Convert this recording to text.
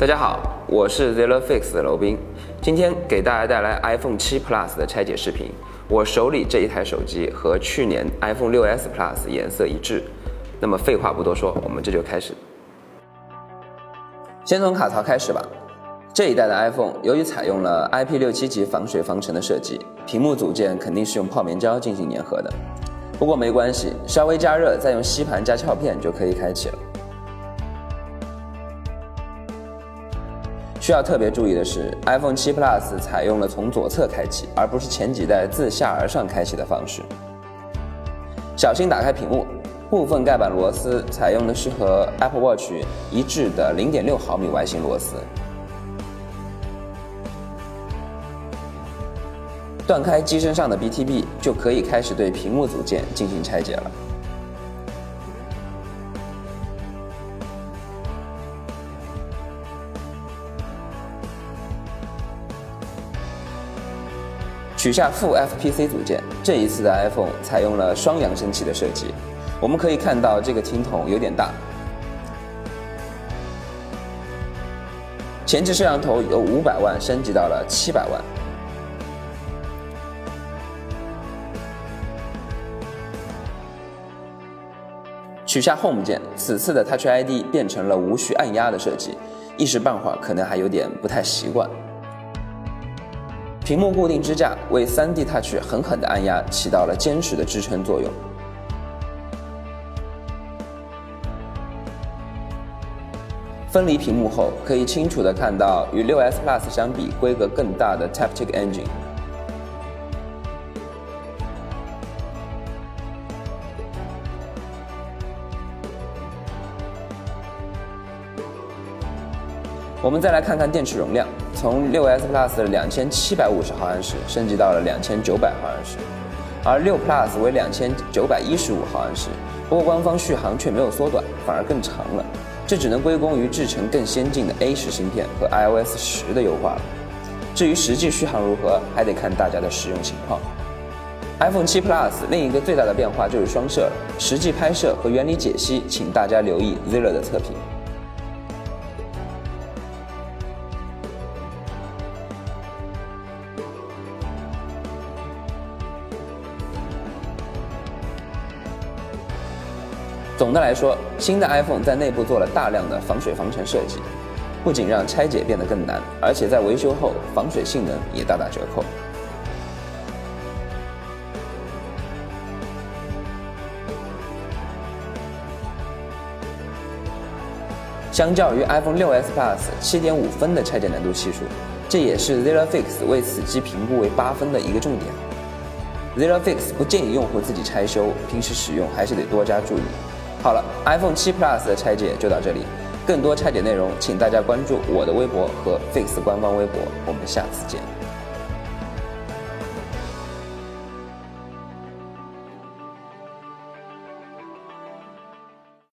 大家好，我是 ZeroFix 的娄斌，今天给大家带来 iPhone 7 Plus 的拆解视频。我手里这一台手机和去年 iPhone 6s Plus 颜色一致。那么废话不多说，我们这就开始。先从卡槽开始吧。这一代的 iPhone 由于采用了 IP67 级防水防尘的设计，屏幕组件肯定是用泡棉胶进行粘合的。不过没关系，稍微加热再用吸盘加翘片就可以开启了。需要特别注意的是，iPhone 7 Plus 采用了从左侧开启，而不是前几代自下而上开启的方式。小心打开屏幕，部分盖板螺丝采用的是和 Apple Watch 一致的0.6毫米外形螺丝。断开机身上的 BTB，就可以开始对屏幕组件进行拆解了。取下副 FPC 组件，这一次的 iPhone 采用了双扬声器的设计。我们可以看到这个听筒有点大。前置摄像头由五百万升级到了七百万。取下 Home 键，此次的 Touch ID 变成了无需按压的设计，一时半会儿可能还有点不太习惯。屏幕固定支架为 3D Touch 狠狠的按压起到了坚实的支撑作用。分离屏幕后，可以清楚的看到与 6s Plus 相比规格更大的 Taptic Engine。我们再来看看电池容量，从 6s Plus 的2750毫安时升级到了2900毫安时，而6 Plus 为2915毫安时。不过官方续航却没有缩短，反而更长了，这只能归功于制成更先进的 A 十芯片和 iOS 十的优化了。至于实际续航如何，还得看大家的使用情况。iPhone 7 Plus 另一个最大的变化就是双摄，实际拍摄和原理解析，请大家留意 Zero 的测评。总的来说，新的 iPhone 在内部做了大量的防水防尘设计，不仅让拆解变得更难，而且在维修后防水性能也大打折扣。相较于 iPhone 6s Plus 7.5分的拆解难度系数，这也是 ZeroFix 为此机评估为八分的一个重点。ZeroFix 不建议用户自己拆修，平时使用还是得多加注意。好了，iPhone 7 Plus 的拆解就到这里，更多拆解内容，请大家关注我的微博和 Fix 官方微博，我们下次见。